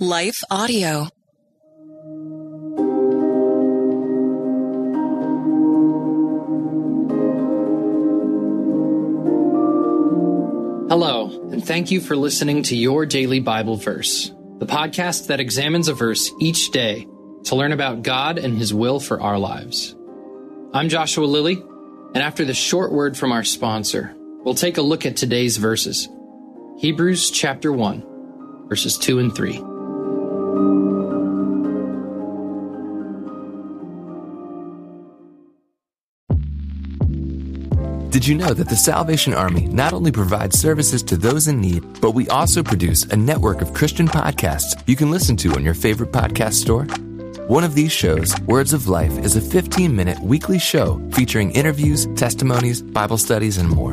Life Audio. Hello, and thank you for listening to Your Daily Bible Verse, the podcast that examines a verse each day to learn about God and His will for our lives. I'm Joshua Lilly, and after the short word from our sponsor, we'll take a look at today's verses Hebrews chapter 1, verses 2 and 3. Did you know that the Salvation Army not only provides services to those in need, but we also produce a network of Christian podcasts you can listen to on your favorite podcast store? One of these shows, Words of Life, is a 15 minute weekly show featuring interviews, testimonies, Bible studies, and more.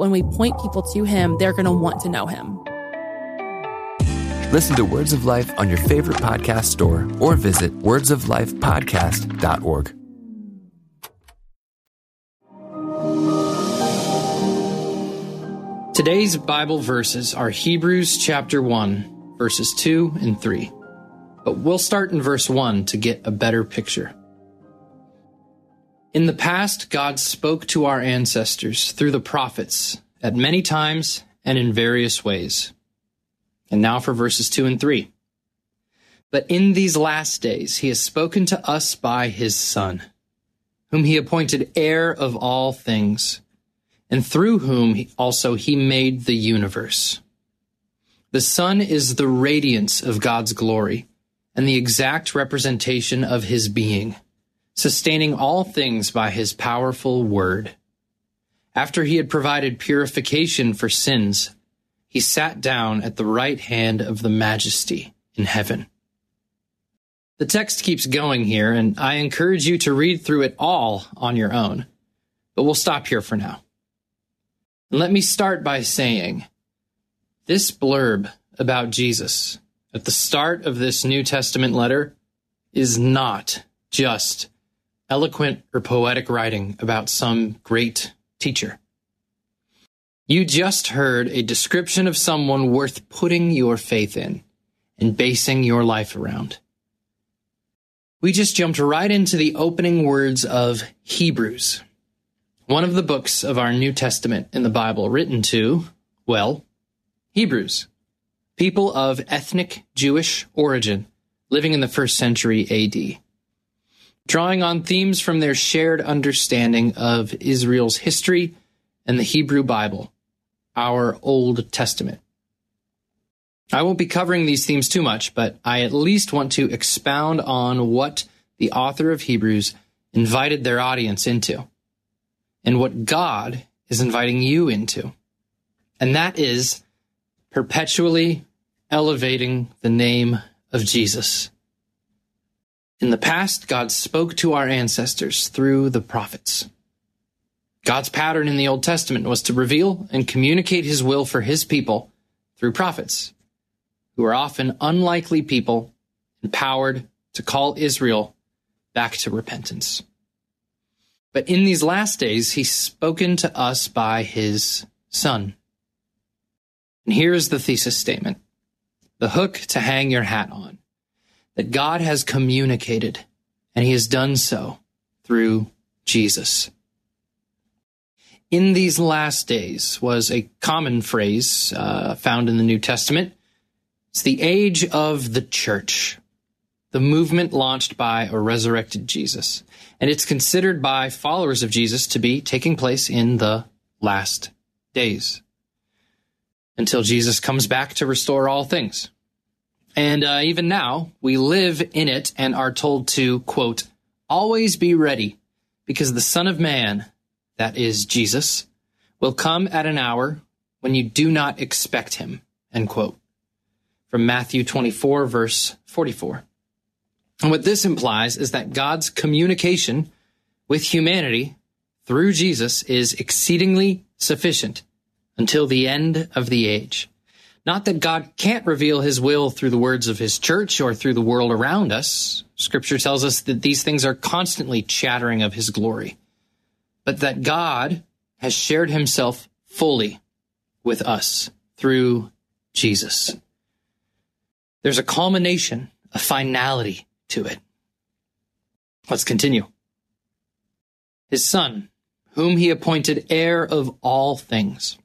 When we point people to him, they're going to want to know him. Listen to Words of Life on your favorite podcast store or visit wordsoflifepodcast.org. Today's Bible verses are Hebrews chapter 1, verses 2 and 3. But we'll start in verse 1 to get a better picture. In the past, God spoke to our ancestors through the prophets at many times and in various ways. And now for verses 2 and 3. But in these last days, he has spoken to us by his Son, whom he appointed heir of all things and through whom also he made the universe. The Son is the radiance of God's glory and the exact representation of his being, sustaining all things by his powerful word. After he had provided purification for sins, he sat down at the right hand of the majesty in heaven. The text keeps going here, and I encourage you to read through it all on your own, but we'll stop here for now. Let me start by saying this blurb about Jesus at the start of this New Testament letter is not just eloquent or poetic writing about some great teacher. You just heard a description of someone worth putting your faith in and basing your life around. We just jumped right into the opening words of Hebrews one of the books of our New Testament in the Bible written to, well, Hebrews, people of ethnic Jewish origin living in the first century AD, drawing on themes from their shared understanding of Israel's history and the Hebrew Bible, our Old Testament. I won't be covering these themes too much, but I at least want to expound on what the author of Hebrews invited their audience into and what God is inviting you into. And that is perpetually elevating the name of Jesus. In the past, God spoke to our ancestors through the prophets. God's pattern in the Old Testament was to reveal and communicate his will for his people through prophets, who are often unlikely people empowered to call Israel back to repentance. But in these last days, he's spoken to us by his son. And here's the thesis statement the hook to hang your hat on that God has communicated, and he has done so through Jesus. In these last days was a common phrase uh, found in the New Testament. It's the age of the church the movement launched by a resurrected Jesus. And it's considered by followers of Jesus to be taking place in the last days until Jesus comes back to restore all things. And uh, even now, we live in it and are told to, quote, always be ready because the Son of Man, that is Jesus, will come at an hour when you do not expect him, End quote. From Matthew 24, verse 44. And what this implies is that God's communication with humanity through Jesus is exceedingly sufficient until the end of the age. Not that God can't reveal his will through the words of his church or through the world around us. Scripture tells us that these things are constantly chattering of his glory, but that God has shared himself fully with us through Jesus. There's a culmination, a finality to it. Let's continue. His son, whom he appointed heir of all things.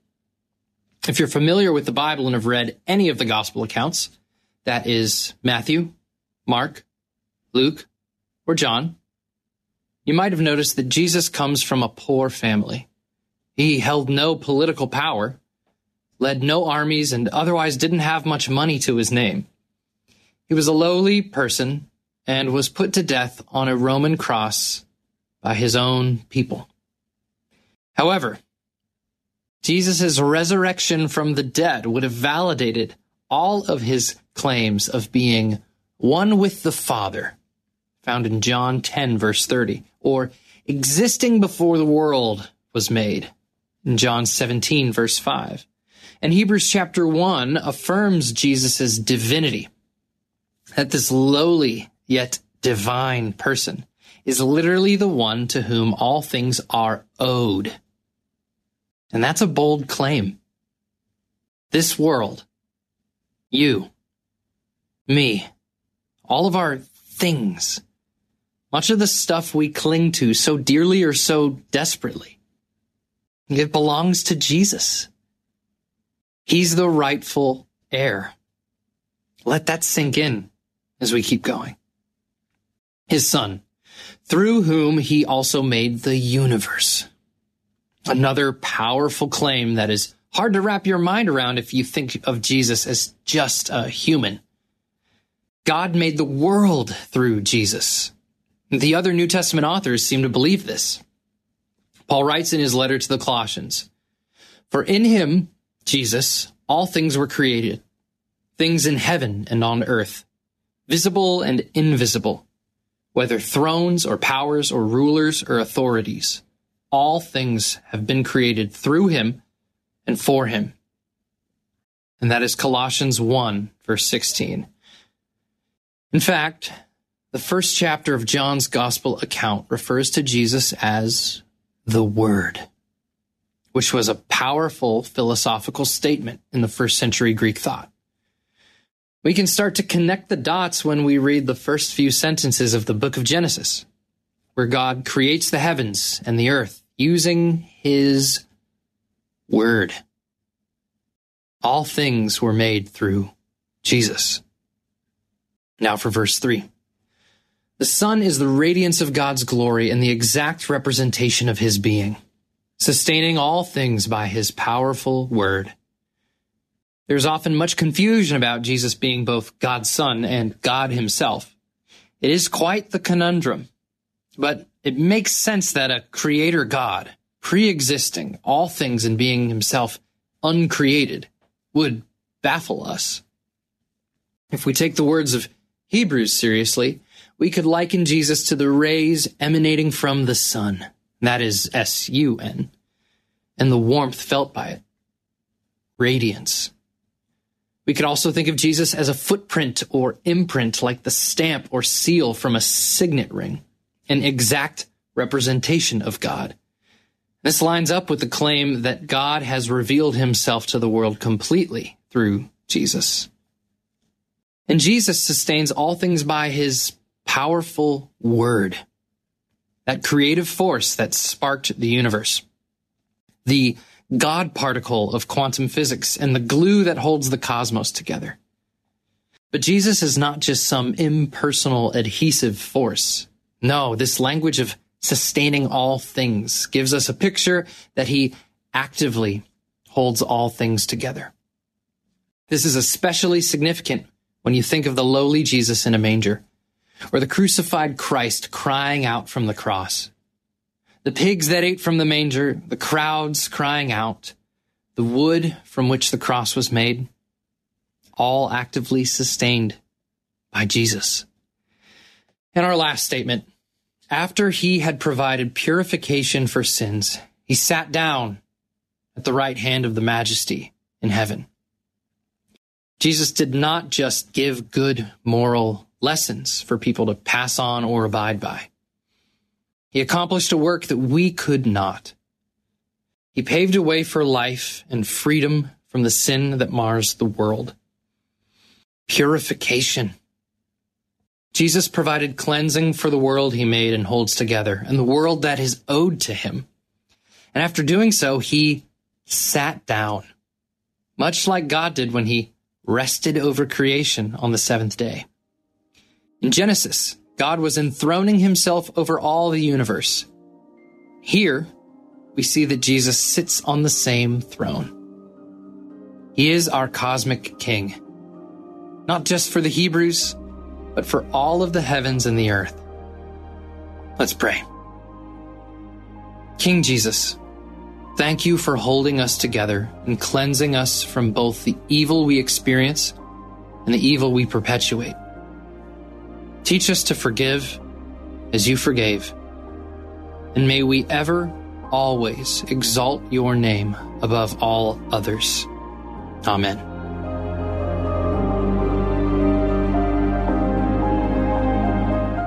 If you're familiar with the Bible and have read any of the gospel accounts, that is Matthew, Mark, Luke, or John, you might have noticed that Jesus comes from a poor family. He held no political power, led no armies, and otherwise didn't have much money to his name. He was a lowly person and was put to death on a Roman cross by his own people. However, Jesus' resurrection from the dead would have validated all of his claims of being one with the Father, found in John 10, verse 30, or existing before the world was made, in John 17, verse 5. And Hebrews chapter 1 affirms Jesus' divinity, that this lowly yet divine person is literally the one to whom all things are owed. And that's a bold claim. This world, you, me, all of our things, much of the stuff we cling to so dearly or so desperately, it belongs to Jesus. He's the rightful heir. Let that sink in as we keep going. His son, through whom he also made the universe. Another powerful claim that is hard to wrap your mind around if you think of Jesus as just a human. God made the world through Jesus. The other New Testament authors seem to believe this. Paul writes in his letter to the Colossians, For in him, Jesus, all things were created, things in heaven and on earth, visible and invisible, whether thrones or powers or rulers or authorities. All things have been created through him and for him. And that is Colossians 1, verse 16. In fact, the first chapter of John's gospel account refers to Jesus as the Word, which was a powerful philosophical statement in the first century Greek thought. We can start to connect the dots when we read the first few sentences of the book of Genesis, where God creates the heavens and the earth using his word. All things were made through Jesus. Now for verse 3. The Son is the radiance of God's glory and the exact representation of his being, sustaining all things by his powerful word. There's often much confusion about Jesus being both God's son and God himself. It is quite the conundrum, but it makes sense that a creator God, pre-existing all things and being himself uncreated, would baffle us. If we take the words of Hebrews seriously, we could liken Jesus to the rays emanating from the sun. That is S-U-N. And the warmth felt by it. Radiance. We could also think of Jesus as a footprint or imprint, like the stamp or seal from a signet ring, an exact representation of God. This lines up with the claim that God has revealed himself to the world completely through Jesus. And Jesus sustains all things by his powerful word, that creative force that sparked the universe. The God particle of quantum physics and the glue that holds the cosmos together. But Jesus is not just some impersonal adhesive force. No, this language of sustaining all things gives us a picture that he actively holds all things together. This is especially significant when you think of the lowly Jesus in a manger or the crucified Christ crying out from the cross the pigs that ate from the manger, the crowds crying out, the wood from which the cross was made. all actively sustained by Jesus. And our last statement after he had provided purification for sins, he sat down at the right hand of the majesty in heaven. Jesus did not just give good moral lessons for people to pass on or abide by. He accomplished a work that we could not. He paved a way for life and freedom from the sin that mars the world. Purification. Jesus provided cleansing for the world he made and holds together, and the world that is owed to him. And after doing so, he sat down, much like God did when he rested over creation on the seventh day. In Genesis, God was enthroning himself over all the universe. Here, we see that Jesus sits on the same throne. He is our cosmic king, not just for the Hebrews, but for all of the heavens and the earth. Let's pray. King Jesus, thank you for holding us together and cleansing us from both the evil we experience and the evil we perpetuate. Teach us to forgive as you forgave. And may we ever, always exalt your name above all others. Amen.